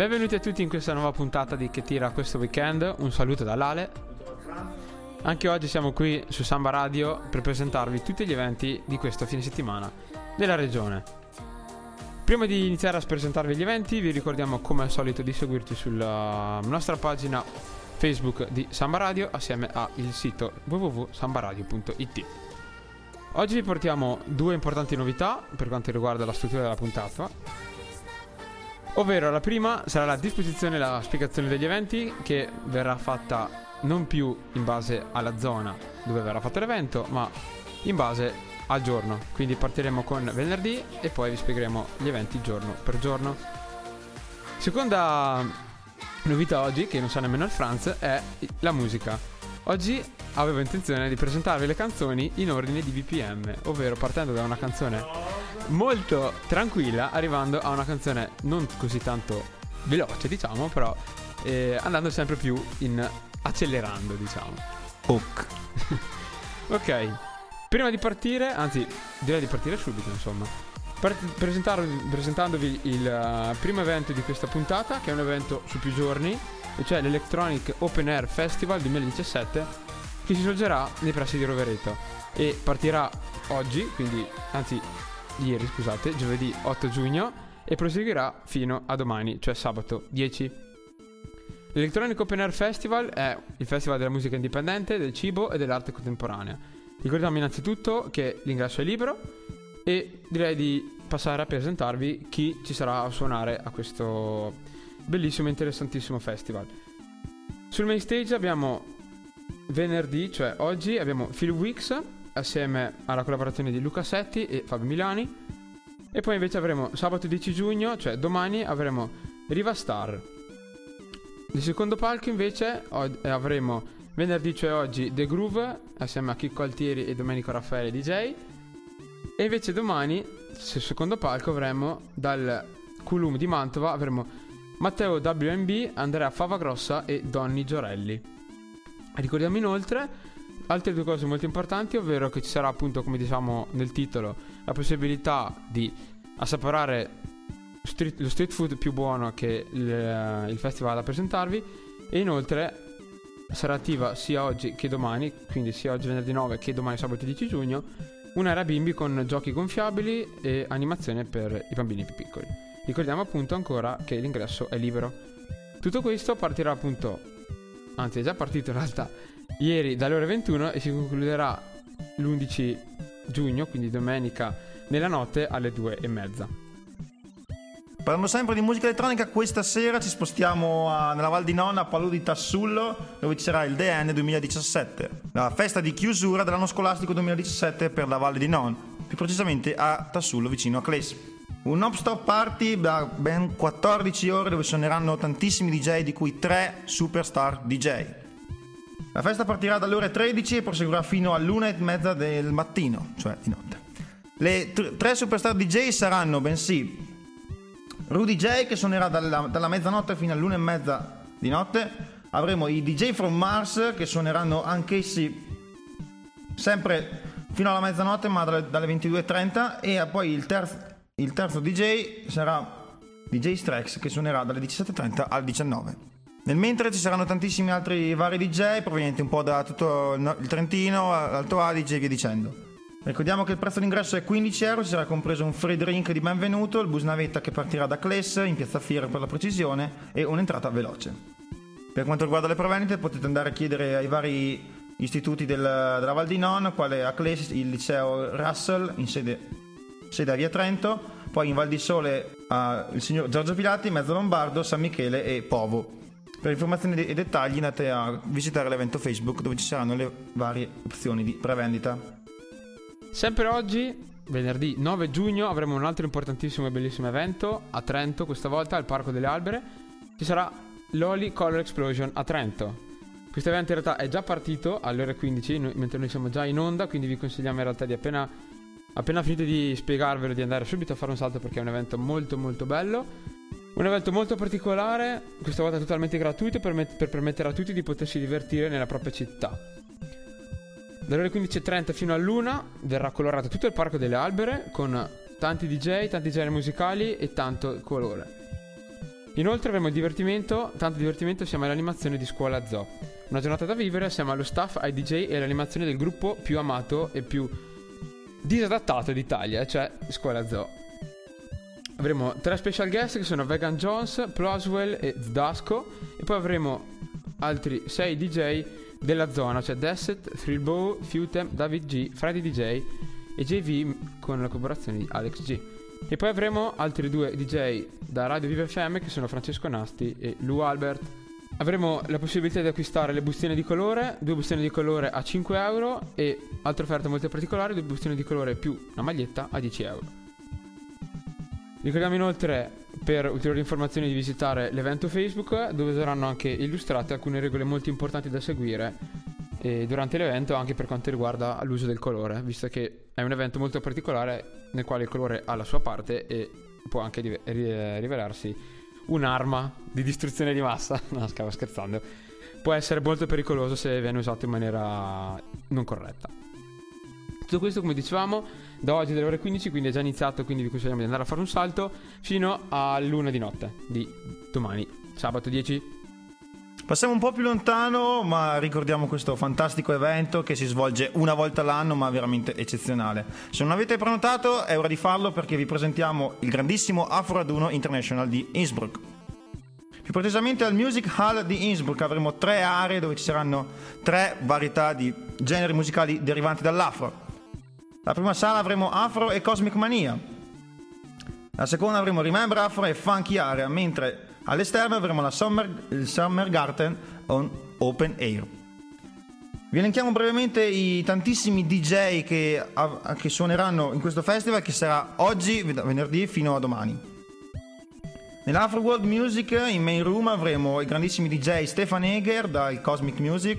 Benvenuti a tutti in questa nuova puntata di Che tira questo weekend. Un saluto dall'Ale. Anche oggi siamo qui su Samba Radio per presentarvi tutti gli eventi di questo fine settimana della regione. Prima di iniziare a presentarvi gli eventi, vi ricordiamo come al solito di seguirci sulla nostra pagina Facebook di Samba Radio assieme al sito www.sambaradio.it. Oggi vi portiamo due importanti novità per quanto riguarda la struttura della puntata. Ovvero la prima sarà la disposizione e la spiegazione degli eventi che verrà fatta non più in base alla zona dove verrà fatto l'evento, ma in base al giorno. Quindi partiremo con venerdì e poi vi spiegheremo gli eventi giorno per giorno. Seconda novità oggi, che non sa nemmeno il Franz, è la musica. Oggi avevo intenzione di presentarvi le canzoni in ordine di BPM, ovvero partendo da una canzone molto tranquilla, arrivando a una canzone non così tanto veloce, diciamo, però eh, andando sempre più in accelerando, diciamo. Ok. ok. Prima di partire, anzi, direi di partire subito, insomma. presentandovi il uh, primo evento di questa puntata, che è un evento su più giorni, cioè l'Electronic Open Air Festival 2017 che si svolgerà nei pressi di Rovereto e partirà oggi, quindi anzi ieri scusate, giovedì 8 giugno e proseguirà fino a domani, cioè sabato 10. L'Electronic Open Air Festival è il festival della musica indipendente, del cibo e dell'arte contemporanea. Ricordiamo innanzitutto che l'ingresso è libero e direi di passare a presentarvi chi ci sarà a suonare a questo bellissimo e interessantissimo festival. Sul main stage abbiamo venerdì, cioè oggi, abbiamo Phil Weeks assieme alla collaborazione di Luca Setti e Fabio Milani. E poi invece avremo sabato 10 giugno, cioè domani, avremo Riva Star. Il secondo palco invece avremo venerdì, cioè oggi, The Groove assieme a Chicco Altieri e Domenico Raffaele DJ. E invece domani, sul secondo palco, avremo dal Culum di Mantova, avremo Matteo WMB, Andrea Favagrossa e Donny Giorelli. Ricordiamo inoltre altre due cose molto importanti, ovvero che ci sarà appunto, come diciamo nel titolo, la possibilità di assaporare street, lo street food più buono che il, il festival ha da presentarvi e inoltre sarà attiva sia oggi che domani, quindi sia oggi venerdì 9 che domani sabato 10 giugno, un'area bimbi con giochi gonfiabili e animazione per i bambini più piccoli. Ricordiamo appunto ancora che l'ingresso è libero. Tutto questo partirà appunto, anzi è già partito in realtà, ieri dalle ore 21 e si concluderà l'11 giugno, quindi domenica nella notte alle 2 e mezza. Parlando sempre di musica elettronica, questa sera ci spostiamo a, nella Val di Nonna a Palù di Tassullo, dove ci sarà il DN 2017, la festa di chiusura dell'anno scolastico 2017 per la Valle di Non, più precisamente a Tassullo vicino a Cles. Un non-stop party da ben 14 ore dove suoneranno tantissimi DJ, di cui 3 superstar DJ. La festa partirà dalle ore 13 e proseguirà fino all'una e mezza del mattino, cioè di notte. Le t- tre superstar DJ saranno bensì Rudy J che suonerà dalla, dalla mezzanotte fino all'una e mezza di notte. Avremo i DJ from Mars che suoneranno anch'essi sempre fino alla mezzanotte ma dalle, dalle 22.30 e poi il terzo, il terzo DJ sarà DJ Strex che suonerà dalle 17.30 alle 19. Nel mentre ci saranno tantissimi altri vari DJ provenienti un po' da tutto il Trentino, Alto Adige e via dicendo. Ricordiamo che il prezzo d'ingresso è 15 euro, ci sarà compreso un free drink di benvenuto, il bus navetta che partirà da Cles, in piazza Fiera per la precisione, e un'entrata veloce. Per quanto riguarda le provendite potete andare a chiedere ai vari istituti del, della Val di Non, quale a Cles il liceo Russell in sede, sede a Via Trento, poi in Val di Sole uh, il signor Giorgio Pilati, Mezzo Lombardo, San Michele e Povo. Per informazioni e dettagli andate a visitare l'evento Facebook dove ci saranno le varie opzioni di prevendita. Sempre oggi, venerdì 9 giugno, avremo un altro importantissimo e bellissimo evento a Trento, questa volta al Parco delle Albere. Ci sarà l'Oli Color Explosion a Trento. Questo evento in realtà è già partito alle ore 15, mentre noi siamo già in onda, quindi vi consigliamo in realtà di appena, appena finito di spiegarvelo di andare subito a fare un salto perché è un evento molto molto bello. Un evento molto particolare, questa volta totalmente gratuito per, met- per permettere a tutti di potersi divertire nella propria città. Dalle ore 15.30 fino all'una verrà colorato tutto il parco delle albere con tanti DJ, tanti generi musicali e tanto colore. Inoltre avremo il divertimento, tanto divertimento siamo all'animazione di Scuola Zoo. Una giornata da vivere assieme allo staff, ai DJ e all'animazione del gruppo più amato e più disadattato d'Italia, cioè Scuola Zoo. Avremo tre special guest che sono Vegan Jones, Ploswell e Zdasco e poi avremo altri sei DJ della zona, cioè Desset, Thrillbow, Futem, David G, Freddy DJ e JV con la collaborazione di Alex G. E poi avremo altri due DJ da Radio Vive FM che sono Francesco Nasti e Lou Albert. Avremo la possibilità di acquistare le bustine di colore, due bustine di colore a 5 euro e altra offerta molto particolare, due bustine di colore più una maglietta a 10 euro. Ricordiamo inoltre per ulteriori informazioni di visitare l'evento Facebook dove saranno anche illustrate alcune regole molto importanti da seguire eh, durante l'evento anche per quanto riguarda l'uso del colore, visto che è un evento molto particolare nel quale il colore ha la sua parte e può anche rivelarsi un'arma di distruzione di massa. No, stavo scherzando. Può essere molto pericoloso se viene usato in maniera non corretta. Tutto questo, come dicevamo, da oggi delle ore 15, quindi è già iniziato, quindi vi consigliamo di andare a fare un salto fino all'una di notte di domani, sabato 10 Passiamo un po' più lontano, ma ricordiamo questo fantastico evento che si svolge una volta all'anno, ma veramente eccezionale. Se non avete prenotato, è ora di farlo perché vi presentiamo il grandissimo Afro Raduno International di Innsbruck. Più precisamente al Music Hall di Innsbruck avremo tre aree dove ci saranno tre varietà di generi musicali derivanti dall'afro. La prima sala avremo Afro e Cosmic Mania. La seconda avremo Remember Afro e Funky Area, mentre All'esterno avremo la Summer, il Summer Garden on Open Air. Vi elenchiamo brevemente i tantissimi DJ che, che suoneranno in questo festival che sarà oggi, venerdì, fino a domani. Nell'Afro World Music in main room avremo i grandissimi DJ Stefan Eger dal Cosmic Music,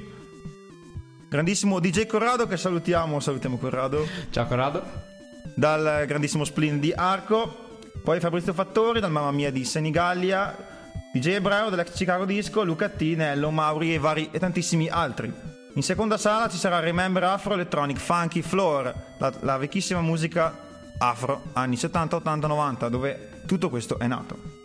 grandissimo DJ Corrado che salutiamo, salutiamo Corrado. Ciao Corrado. Dal grandissimo Splin di Arco, poi Fabrizio Fattori dal Mamma Mia di Senigallia, DJ Ebreo dell'ex Chicago Disco, Luca T, Nello, Mauri e, vari, e tantissimi altri. In seconda sala ci sarà Remember Afro Electronic Funky Floor, la, la vecchissima musica afro anni 70, 80, 90, dove tutto questo è nato.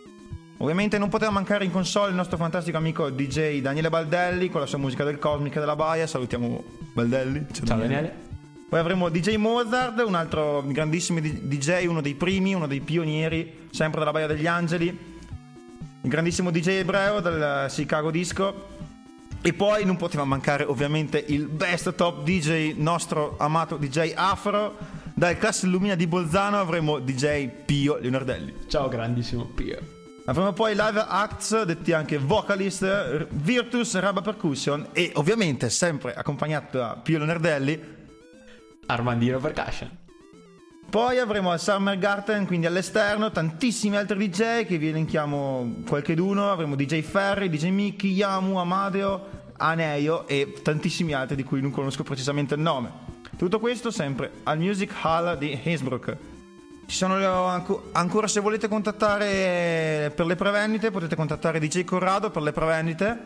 Ovviamente non poteva mancare in console il nostro fantastico amico DJ Daniele Baldelli con la sua musica del Cosmic e della Baia. Salutiamo Baldelli. Ciao, Ciao Daniele. Daniele. Poi avremo DJ Mozart, un altro grandissimo DJ, uno dei primi, uno dei pionieri, sempre della Baia degli Angeli il grandissimo DJ ebreo del Chicago Disco. E poi non poteva mancare ovviamente il best top DJ, nostro amato DJ Afro. Dal classe Illumina di Bolzano avremo DJ Pio Leonardelli. Ciao grandissimo Pio. Avremo poi live acts, detti anche vocalist, Virtus, Raba Percussion e ovviamente sempre accompagnato da Pio Leonardelli, Armandino Percussion. Poi avremo al Summer Garden, quindi all'esterno, tantissimi altri DJ che vi elenchiamo qualche d'uno. Avremo DJ Ferri, DJ Mickey, Yamu, Amadeo, Aneio e tantissimi altri di cui non conosco precisamente il nome. Tutto questo sempre al Music Hall di Innsbruck. Ci sono ancora se volete contattare per le prevendite, potete contattare DJ Corrado per le prevendite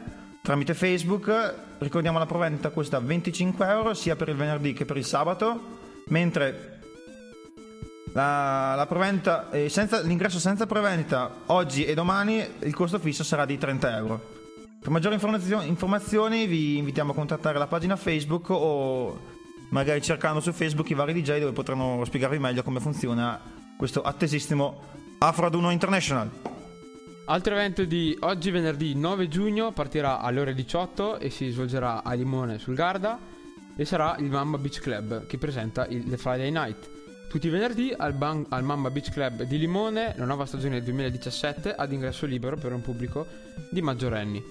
tramite Facebook. Ricordiamo la prevendita costa 25 euro sia per il venerdì che per il sabato, mentre la, la preventa, eh, senza, l'ingresso senza prevendita oggi e domani il costo fisso sarà di 30 euro. Per maggiori informazioni, informazioni vi invitiamo a contattare la pagina Facebook o magari cercando su Facebook i vari DJ dove potranno spiegarvi meglio come funziona questo attesissimo Afro Aduno International. Altro evento di oggi venerdì 9 giugno partirà alle ore 18 e si svolgerà a Limone sul Garda e sarà il Mamba Beach Club che presenta il The Friday Night. Tutti i venerdì al, ban- al Mamba Beach Club di Limone, la nuova stagione del 2017 ad ingresso libero per un pubblico di maggiorenni.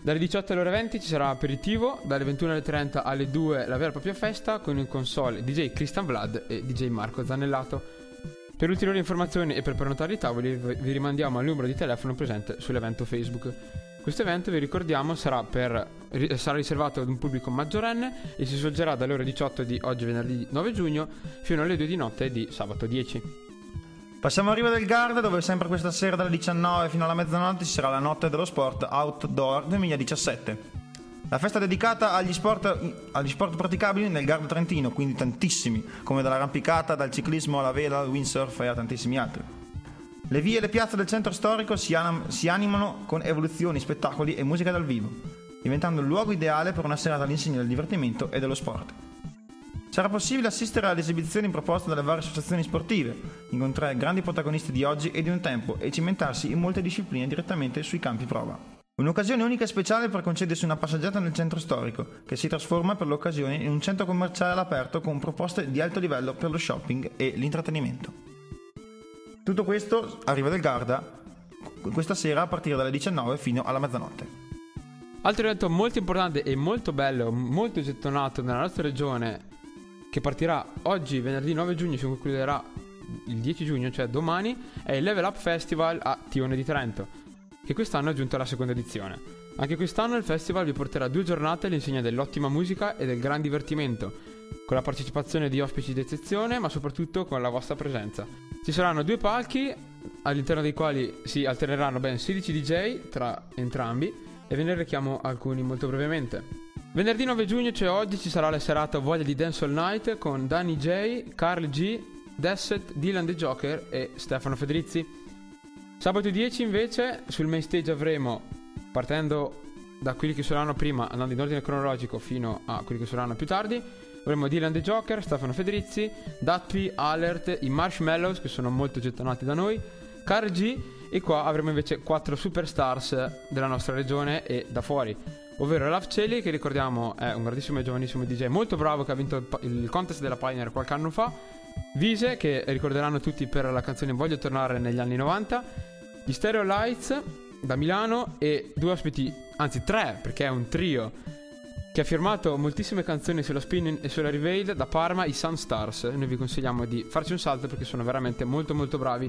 Dalle 18 alle ore 20 ci sarà aperitivo, dalle 21 alle 30 alle 2 la vera e propria festa con in console DJ Christian Vlad e DJ Marco Zanellato. Per ulteriori informazioni e per prenotare i tavoli vi rimandiamo al numero di telefono presente sull'evento Facebook. Questo evento, vi ricordiamo, sarà, per, sarà, riservato ad un pubblico maggiorenne e si svolgerà dalle ore 18 di oggi venerdì 9 giugno fino alle 2 di notte di sabato 10. Passiamo a Riva del Garda dove sempre questa sera dalle 19 fino alla mezzanotte ci sarà la notte dello sport Outdoor 2017. La festa dedicata agli sport, agli sport praticabili nel Garda Trentino, quindi tantissimi, come dall'arrampicata, dal ciclismo alla vela, al windsurf e a tantissimi altri. Le vie e le piazze del centro storico si, anam- si animano con evoluzioni, spettacoli e musica dal vivo, diventando il luogo ideale per una serata all'insegna del divertimento e dello sport. Sarà possibile assistere alle esibizioni proposte dalle varie associazioni sportive, incontrare grandi protagonisti di oggi e di un tempo e cimentarsi in molte discipline direttamente sui campi prova. Un'occasione unica e speciale per concedersi una passeggiata nel centro storico, che si trasforma per l'occasione in un centro commerciale all'aperto con proposte di alto livello per lo shopping e l'intrattenimento. Tutto questo arriva del Garda questa sera a partire dalle 19 fino alla mezzanotte. Altro evento molto importante e molto bello, molto gettonato nella nostra regione, che partirà oggi, venerdì 9 giugno, si concluderà il 10 giugno, cioè domani, è il Level Up Festival a Tione di Trento che quest'anno è giunto alla seconda edizione. Anche quest'anno il festival vi porterà due giornate all'insegna dell'ottima musica e del gran divertimento, con la partecipazione di ospiti d'eccezione, ma soprattutto con la vostra presenza. Ci saranno due palchi, all'interno dei quali si alterneranno ben 16 DJ tra entrambi, e ve ne richiamo alcuni molto brevemente. Venerdì 9 giugno, cioè oggi, ci sarà la serata Voglia di Dance All Night con Danny J, Carl G, Desset, Dylan The Joker e Stefano Fedrizzi. Sabato 10 invece sul main stage avremo, partendo da quelli che saranno prima, andando in ordine cronologico fino a quelli che saranno più tardi, avremo Dylan The Joker, Stefano Fedrizzi, Datpi, Alert, i Marshmallows che sono molto gettonati da noi, Carl G e qua avremo invece quattro superstars della nostra regione e da fuori ovvero Love Celli che ricordiamo è un grandissimo e giovanissimo DJ molto bravo che ha vinto il, il contest della Pioneer qualche anno fa Vise che ricorderanno tutti per la canzone Voglio tornare negli anni 90, gli Stereo Lights da Milano e due ospiti, anzi tre perché è un trio che ha firmato moltissime canzoni sulla Spin e sulla Revealed da Parma, i Sunstars. Noi vi consigliamo di farci un salto perché sono veramente molto molto bravi.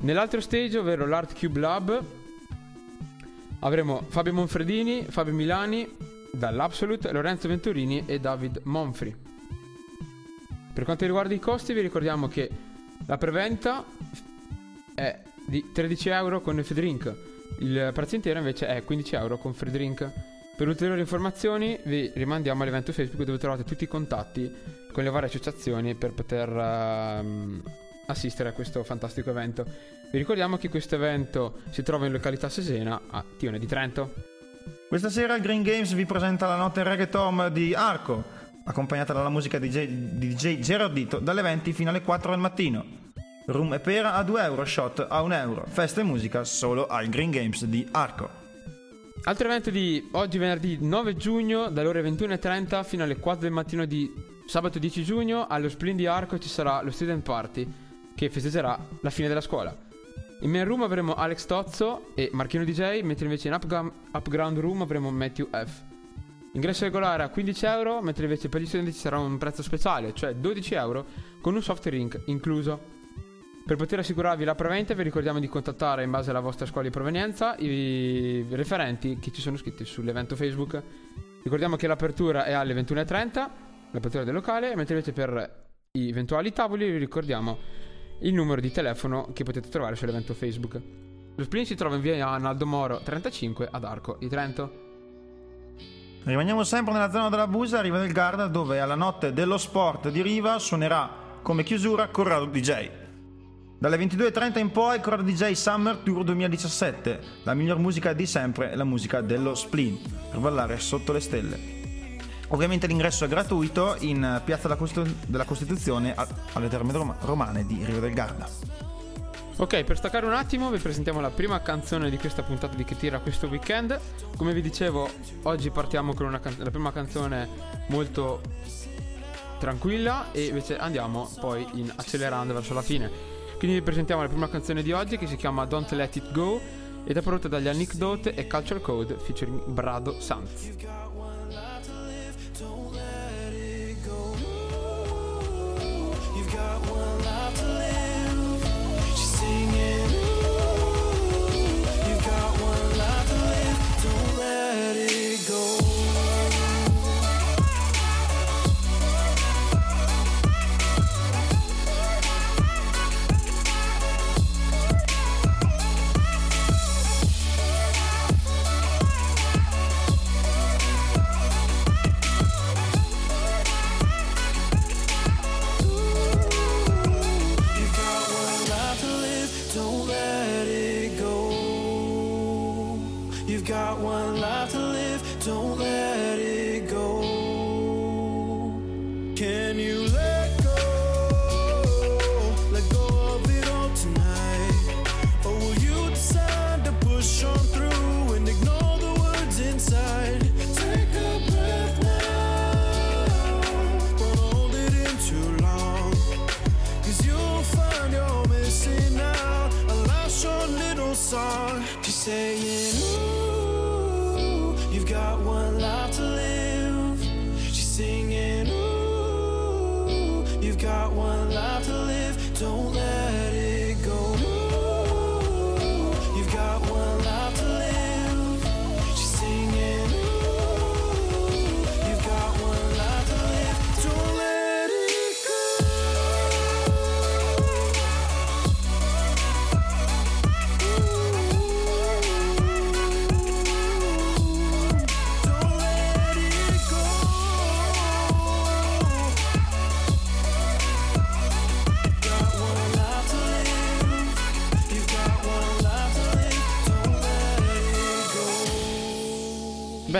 Nell'altro stage, ovvero l'Art Cube Lab, avremo Fabio Monfredini, Fabio Milani dall'Absolute, Lorenzo Venturini e David Monfri. Per quanto riguarda i costi, vi ricordiamo che la preventa è di 13 euro con il free drink. Il prezzo intero invece è 15 euro con free drink. Per ulteriori informazioni vi rimandiamo all'evento Facebook dove trovate tutti i contatti con le varie associazioni per poter uh, assistere a questo fantastico evento. Vi ricordiamo che questo evento si trova in località Sesena a Tione di Trento. Questa sera Green Games vi presenta la notte reggaeton di Arco accompagnata dalla musica di DJ, DJ Gerardito dalle 20 fino alle 4 del mattino. Rum e pera a 2 euro, shot a 1 euro. Festa e musica solo al Green Games di Arco. Altro evento di oggi venerdì 9 giugno dalle ore 21.30 fino alle 4 del mattino di sabato 10 giugno allo Splin di Arco ci sarà lo Student Party che festeggerà la fine della scuola. In main room avremo Alex Tozzo e Marchino DJ, mentre invece in upground room avremo Matthew F. Ingresso regolare a 15 euro, mentre invece per gli studenti ci sarà un prezzo speciale, cioè 12 euro, con un soft drink incluso. Per poter assicurarvi la preventa vi ricordiamo di contattare in base alla vostra scuola di provenienza i referenti che ci sono iscritti sull'evento Facebook. Ricordiamo che l'apertura è alle 21.30, l'apertura del locale, mentre invece per i eventuali tavoli vi ricordiamo il numero di telefono che potete trovare sull'evento Facebook. Lo sprint si trova in via Naldo Moro 35 ad Arco di Trento. Rimaniamo sempre nella zona della Busa, Riva del Garda, dove alla notte dello sport di Riva suonerà come chiusura Corrado DJ. Dalle 22.30 in poi Corrado DJ Summer Tour 2017, la miglior musica di sempre, la musica dello spleen, per ballare sotto le stelle. Ovviamente l'ingresso è gratuito in Piazza della Costituzione alle Terme Romane di Riva del Garda. Ok, per staccare un attimo vi presentiamo la prima canzone di questa puntata di Che tira questo weekend. Come vi dicevo, oggi partiamo con can- la prima canzone molto tranquilla e invece andiamo poi in accelerando verso la fine. Quindi vi presentiamo la prima canzone di oggi che si chiama Don't Let It Go ed è prodotta dagli Anecdote e Culture Code featuring Brado Sanz. You've got one life to live. You've got one life to live, don't let it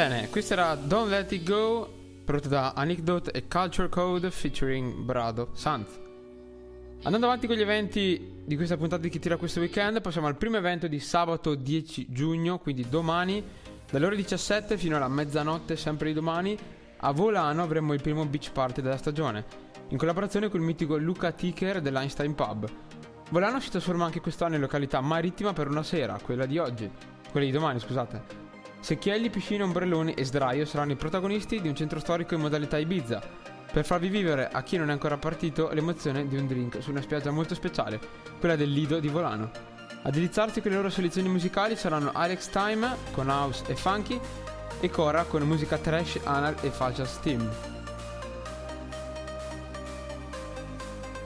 Bene, questo era Don't Let It Go, prodotto da Anecdote e Culture Code featuring Brado Sanz. Andando avanti con gli eventi di questa puntata di Chi tira questo weekend, passiamo al primo evento di sabato 10 giugno, quindi domani, dalle ore 17 fino alla mezzanotte, sempre di domani, a Volano avremo il primo beach party della stagione, in collaborazione con il mitico Luca Ticker dell'Einstein Pub. Volano si trasforma anche quest'anno in località marittima per una sera, quella di oggi, quella di domani, scusate. Secchielli, piscine, ombrelloni e sdraio saranno i protagonisti di un centro storico in modalità Ibiza, per farvi vivere a chi non è ancora partito l'emozione di un drink su una spiaggia molto speciale, quella del Lido di Volano. A deliziarsi con le loro selezioni musicali saranno Alex Time con house e funky e Cora con musica trash, anal e fascia steam.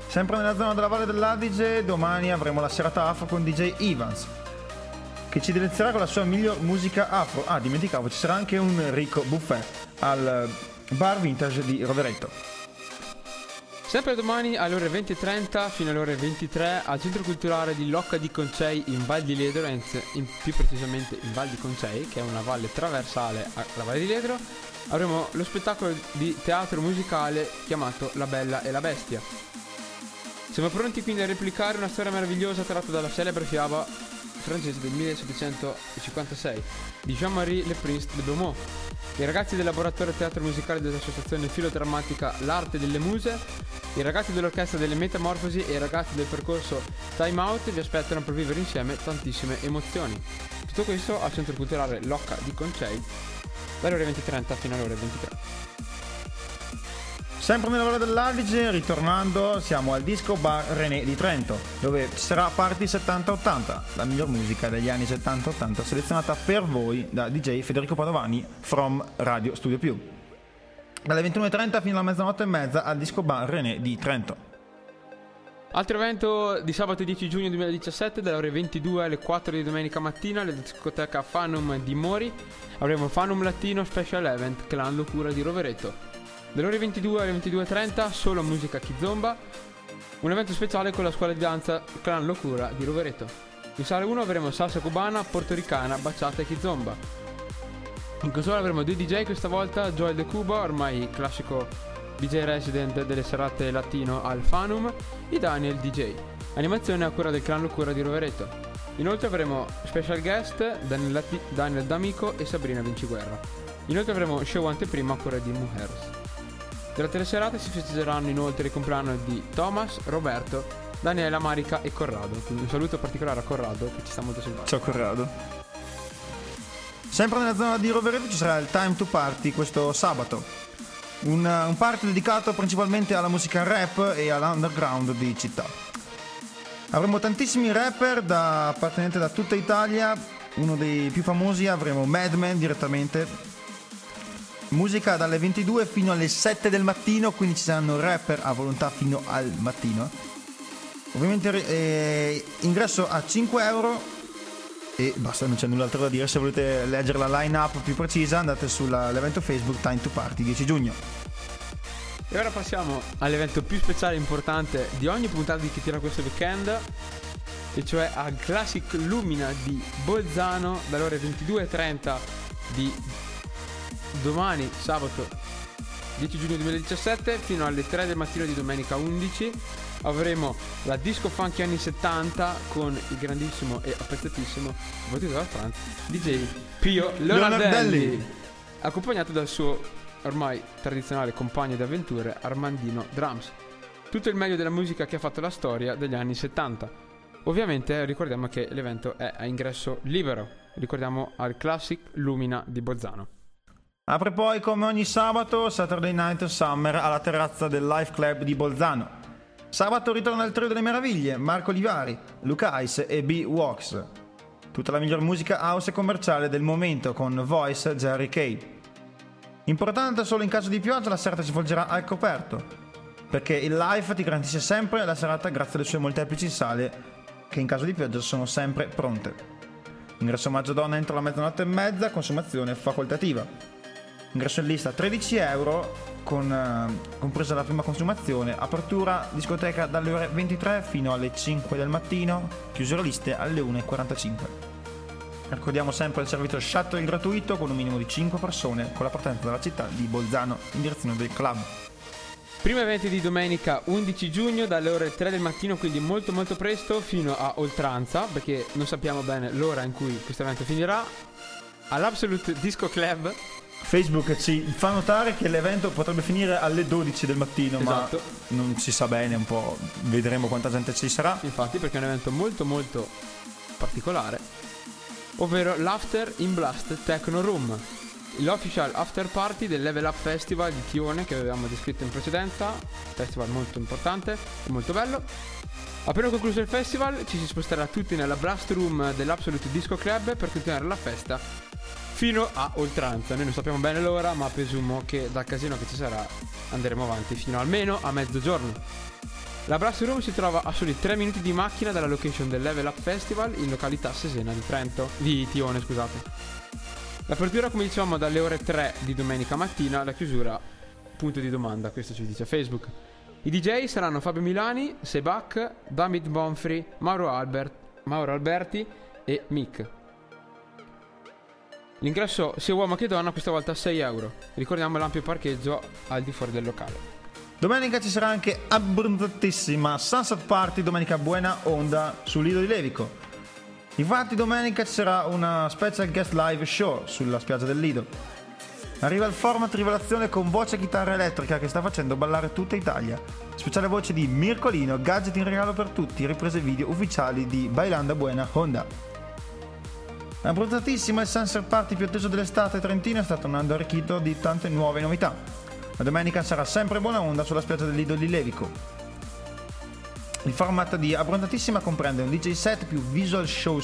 Sempre nella zona della Valle dell'Adige, domani avremo la serata afro con DJ Evans, che ci delizierà con la sua miglior musica afro. Ah, dimenticavo, ci sarà anche un ricco buffet al bar vintage di Rovereto. Sempre domani alle ore 20.30 fino alle ore 23 al centro culturale di Locca di Concei in Val di Ledro, più precisamente in Val di Concei, che è una valle traversale alla Valle di Ledro, avremo lo spettacolo di teatro musicale chiamato La Bella e la Bestia. Siamo pronti quindi a replicare una storia meravigliosa tratta dalla celebre fiaba francese del 1756 di Jean-Marie Le Prince de Beaumont. I ragazzi del laboratorio teatro musicale dell'associazione filodrammatica L'Arte delle Muse, i ragazzi dell'orchestra delle Metamorfosi e i ragazzi del percorso Time Out vi aspettano per vivere insieme tantissime emozioni. Tutto questo al centro culturale Locca di Concei dalle ore 20.30 fino alle ore 23. Sempre nella Valle dell'Adige, ritornando, siamo al Disco Bar René di Trento, dove ci sarà Party 70-80, la miglior musica degli anni 70-80 selezionata per voi da DJ Federico Padovani from Radio Studio Più. Dalle 21.30 fino alla mezzanotte e mezza al Disco Bar René di Trento. Altro evento di sabato 10 giugno 2017 dalle ore 22 alle 4 di domenica mattina alla discoteca Fanum di Mori avremo Fanum Latino Special Event Clan Locura di Rovereto. Dalle ore 22 alle 22.30 solo musica Kizomba, un evento speciale con la scuola di danza Clan Locura di Rovereto. In sala 1 avremo salsa cubana, portoricana, baciata e Kizomba. In console avremo due DJ questa volta, Joel De Cuba, ormai classico DJ resident delle serate latino al Fanum, e Daniel DJ. Animazione a cura del clan Locura di Rovereto. Inoltre avremo special guest Daniel, Daniel D'Amico e Sabrina Vinciguerra. Inoltre avremo show anteprima a cura di Mujeres. Durante le serate si festeggeranno inoltre il compleanno di Thomas, Roberto, Daniela, Marica e Corrado. Quindi un saluto particolare a Corrado che ci sta molto simpatico. Ciao Corrado. Sempre nella zona di Rovereto ci sarà il Time to Party questo sabato. Un, un party dedicato principalmente alla musica rap e all'underground di città. Avremo tantissimi rapper da, appartenenti da tutta Italia. Uno dei più famosi avremo Madman direttamente. Musica dalle 22 fino alle 7 del mattino, quindi ci saranno rapper a volontà fino al mattino. Ovviamente eh, ingresso a 5 euro e basta, non c'è null'altro da dire. Se volete leggere la line up più precisa, andate sull'evento Facebook Time to Party 10 giugno. E ora passiamo all'evento più speciale e importante di ogni puntata di Chi tira questo weekend, e cioè al Classic Lumina di Bolzano dalle ore 22.30 di domani, sabato 10 giugno 2017, fino alle 3 del mattino di domenica 11. Avremo la disco funky anni 70 con il grandissimo e apprezzatissimo, votato da Franz, DJ Pio Leonardelli, Leonardelli. accompagnato dal suo ormai tradizionale compagno di avventure Armandino Drums. Tutto il meglio della musica che ha fatto la storia degli anni 70. Ovviamente ricordiamo che l'evento è a ingresso libero, ricordiamo al Classic Lumina di Bolzano. Apre poi come ogni sabato Saturday Night Summer alla terrazza del Life Club di Bolzano. Sabato ritorna il trio delle meraviglie, Marco Livari, Luca Ice e B. Wax. Tutta la miglior musica house e commerciale del momento con Voice Jerry K. Importante solo in caso di pioggia la serata si svolgerà al coperto, perché il live ti garantisce sempre la serata grazie alle sue molteplici sale che in caso di pioggia sono sempre pronte. Ingresso maggio donna entro la mezzanotte e mezza, consumazione facoltativa. Ingresso in lista 13 euro, con, eh, compresa la prima consumazione, apertura discoteca dalle ore 23 fino alle 5 del mattino, chiusura liste alle 1.45. Ricordiamo sempre il servizio shuttle gratuito con un minimo di 5 persone con la partenza dalla città di Bolzano in direzione del club. Primo evento di domenica 11 giugno dalle ore 3 del mattino, quindi molto molto presto fino a oltranza, perché non sappiamo bene l'ora in cui questo evento finirà. All'Absolute Disco Club, Facebook ci fa notare che l'evento potrebbe finire alle 12 del mattino, Esatto. ma non si sa bene, un po' vedremo quanta gente ci sarà. infatti, perché è un evento molto molto particolare, ovvero l'After in Blast Techno Room, l'official after party del Level Up Festival di Tione che avevamo descritto in precedenza, festival molto importante e molto bello. Appena concluso il festival ci si sposterà tutti nella Blast Room dell'Absolute Disco Club per continuare la festa fino a oltranza. Noi non sappiamo bene l'ora, ma presumo che dal casino che ci sarà andremo avanti fino almeno a mezzogiorno. La Blast Room si trova a soli 3 minuti di macchina dalla location del Level Up Festival in località Sesena di Trento, di Tione, scusate. L'apertura, come dicevamo, dalle ore 3 di domenica mattina, la chiusura, punto di domanda, questo ci dice Facebook. I DJ saranno Fabio Milani, Sebak, Damit Bonfri, Mauro, Albert, Mauro Alberti e Mick. L'ingresso sia uomo che donna questa volta 6 euro. Ricordiamo l'ampio parcheggio al di fuori del locale. Domenica ci sarà anche abbronzatissima Sunset Party domenica buena onda sul Lido di Levico. Infatti domenica ci sarà una special guest live show sulla spiaggia del Lido. Arriva il format rivelazione con voce e chitarra elettrica che sta facendo ballare tutta Italia. Speciale voce di Mircolino, gadget in regalo per tutti, riprese video ufficiali di Bailanda Buena Honda. Abbronzatissima il Sunset Party più atteso dell'estate trentina è stato un anno arricchito di tante nuove novità. La domenica sarà sempre buona onda sulla spiaggia del Lido di Levico. Il format di Abbronzatissima comprende un DJ set più visual show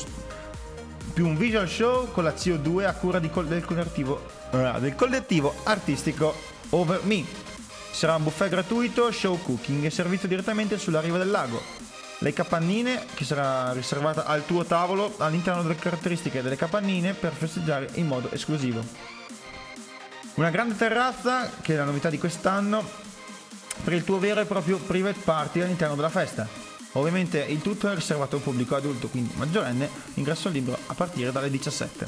più un visual show con la CO2 a cura col- del, collettivo, eh, del collettivo artistico Over Me. Sarà un buffet gratuito, show cooking e servizio direttamente sulla riva del lago. Le capannine, che sarà riservata al tuo tavolo all'interno delle caratteristiche delle capannine per festeggiare in modo esclusivo. Una grande terrazza, che è la novità di quest'anno, per il tuo vero e proprio private party all'interno della festa. Ovviamente il tutto è riservato a un pubblico adulto, quindi maggiorenne, ingresso libero a partire dalle 17.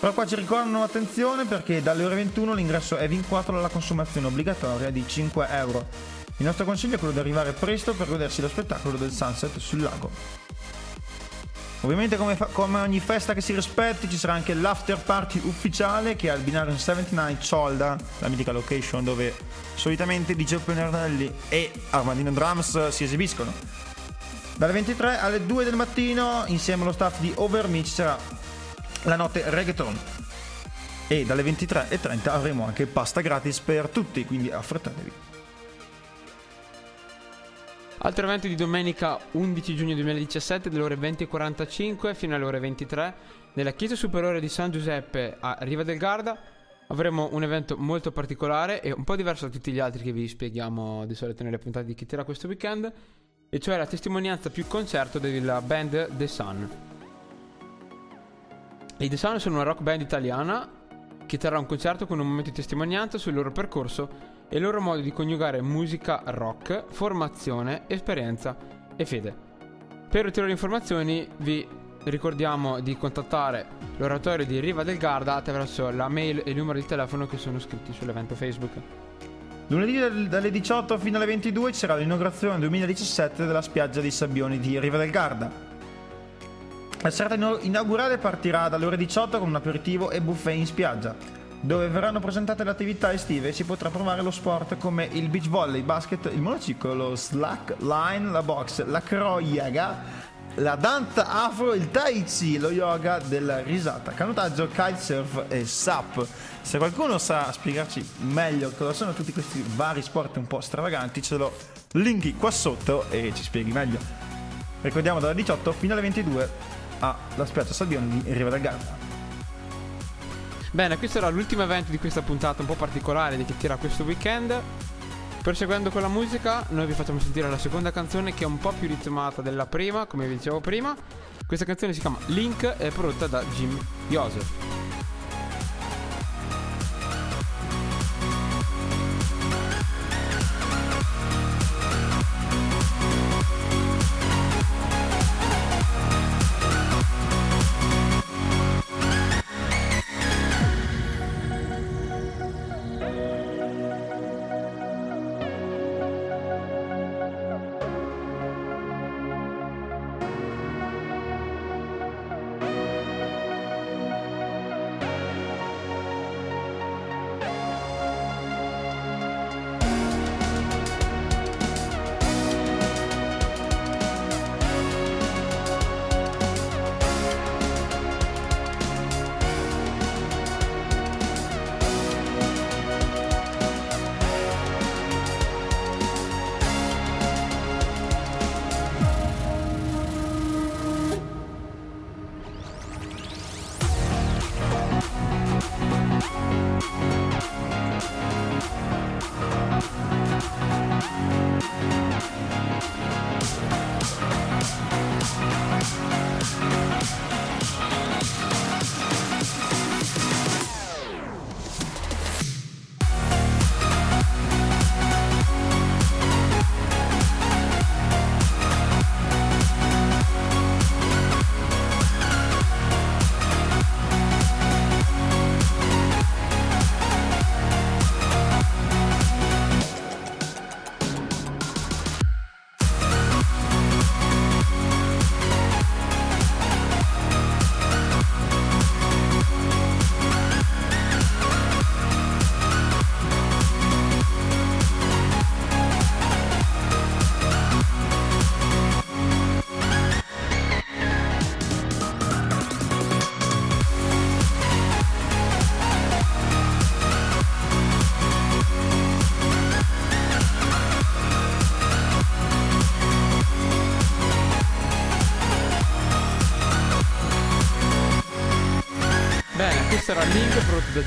Però qua ci ricordano attenzione perché dalle ore 21 l'ingresso è vincolato alla consumazione obbligatoria di 5 euro. Il nostro consiglio è quello di arrivare presto per godersi lo spettacolo del sunset sul lago. Ovviamente come, fa- come ogni festa che si rispetti ci sarà anche l'after party ufficiale che è al binario 79 Ciolda, la mitica location dove solitamente DJ Pionernelli e Armandino Drums si esibiscono. Dalle 23 alle 2 del mattino insieme allo staff di Over Me ci sarà la notte reggaeton e dalle 23.30 avremo anche pasta gratis per tutti, quindi affrettatevi. Altro evento di domenica 11 giugno 2017 dalle ore 20.45 fino alle ore 23 nella chiesa superiore di San Giuseppe a Riva del Garda avremo un evento molto particolare e un po' diverso da tutti gli altri che vi spieghiamo di solito nelle puntate di Chi Tira questo weekend e cioè la testimonianza più concerto della band The Sun. I The Sun sono una rock band italiana che terrà un concerto con un momento di testimonianza sul loro percorso e il loro modo di coniugare musica rock, formazione, esperienza e fede. Per ulteriori informazioni vi ricordiamo di contattare l'oratorio di Riva del Garda attraverso la mail e il numero di telefono che sono scritti sull'evento Facebook. Lunedì dal- dalle 18 fino alle 22 ci sarà l'inaugurazione 2017 della spiaggia dei Sabbioni di Riva del Garda. La serata inaugurale partirà dalle ore 18 con un aperitivo e buffet in spiaggia, dove verranno presentate le attività estive e si potrà provare lo sport come il beach volley, il basket, il monociclo, lo slack line, la box, la crow yoga, la danza afro, il tai chi, lo yoga della risata, canottaggio, kitesurf e SAP. Se qualcuno sa spiegarci meglio cosa sono tutti questi vari sport un po' stravaganti, ce lo link qua sotto e ci spieghi meglio. Ricordiamo dalle 18 fino alle 22 alla spiaggia Sabbione di Riva del Garda. Bene, questo era l'ultimo evento di questa puntata un po' particolare di che tira questo weekend. Proseguendo con la musica, noi vi facciamo sentire la seconda canzone che è un po' più ritmata della prima, come vi dicevo prima. Questa canzone si chiama Link e è prodotta da Jim Joseph.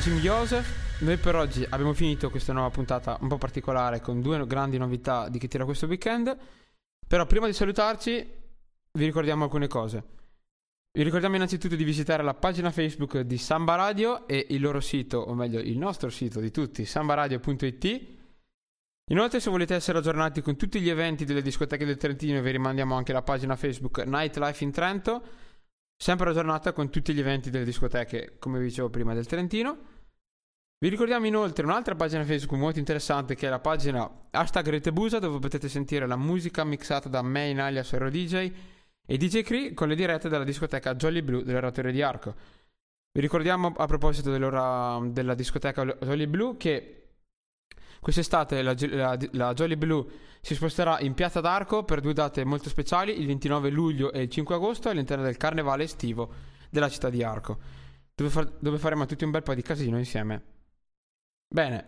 Jim Joseph. Noi per oggi abbiamo finito questa nuova puntata un po' particolare con due grandi novità di che tira questo weekend. Però prima di salutarci vi ricordiamo alcune cose. Vi ricordiamo innanzitutto di visitare la pagina Facebook di Samba Radio e il loro sito, o meglio il nostro sito di tutti, sambaradio.it. Inoltre se volete essere aggiornati con tutti gli eventi delle discoteche del Trentino vi rimandiamo anche la pagina Facebook Nightlife in Trento, sempre aggiornata con tutti gli eventi delle discoteche, come vi dicevo prima, del Trentino. Vi ricordiamo inoltre un'altra pagina Facebook molto interessante che è la pagina hashtag Retebusa dove potete sentire la musica mixata da me in alias Aero DJ e DJ Cree con le dirette della discoteca Jolly Blue dell'Oratorio di Arco. Vi ricordiamo a proposito dell'ora della discoteca Jolly Blue che quest'estate la, la, la Jolly Blue si sposterà in Piazza d'Arco per due date molto speciali, il 29 luglio e il 5 agosto all'interno del carnevale estivo della città di Arco, dove, far- dove faremo tutti un bel po' di casino insieme. Bene,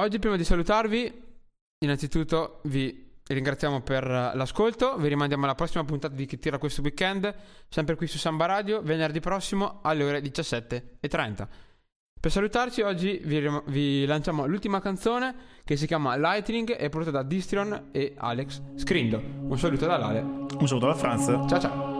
oggi prima di salutarvi, innanzitutto vi ringraziamo per l'ascolto, vi rimandiamo alla prossima puntata di Chi tira questo weekend, sempre qui su Samba Radio, venerdì prossimo alle ore 17.30. Per salutarci oggi vi, rim- vi lanciamo l'ultima canzone che si chiama Lightning e prodotta da Distron e Alex Scrindo. Un saluto da Lale. Un saluto da Franz. Ciao ciao.